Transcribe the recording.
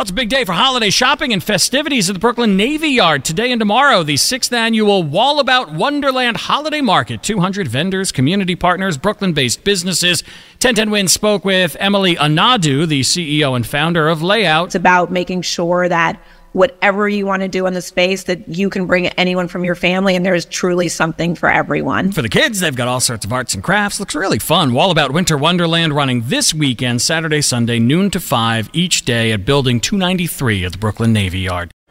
It's a big day for holiday shopping and festivities at the Brooklyn Navy Yard. Today and tomorrow, the sixth annual Wallabout Wonderland Holiday Market. 200 vendors, community partners, Brooklyn based businesses. 1010 WINS spoke with Emily Anadu, the CEO and founder of Layout. It's about making sure that whatever you want to do in the space that you can bring anyone from your family and there's truly something for everyone. For the kids, they've got all sorts of arts and crafts. Looks really fun. Wallabout Winter Wonderland running this weekend, Saturday, Sunday, noon to 5 each day at Building 293 at the Brooklyn Navy Yard.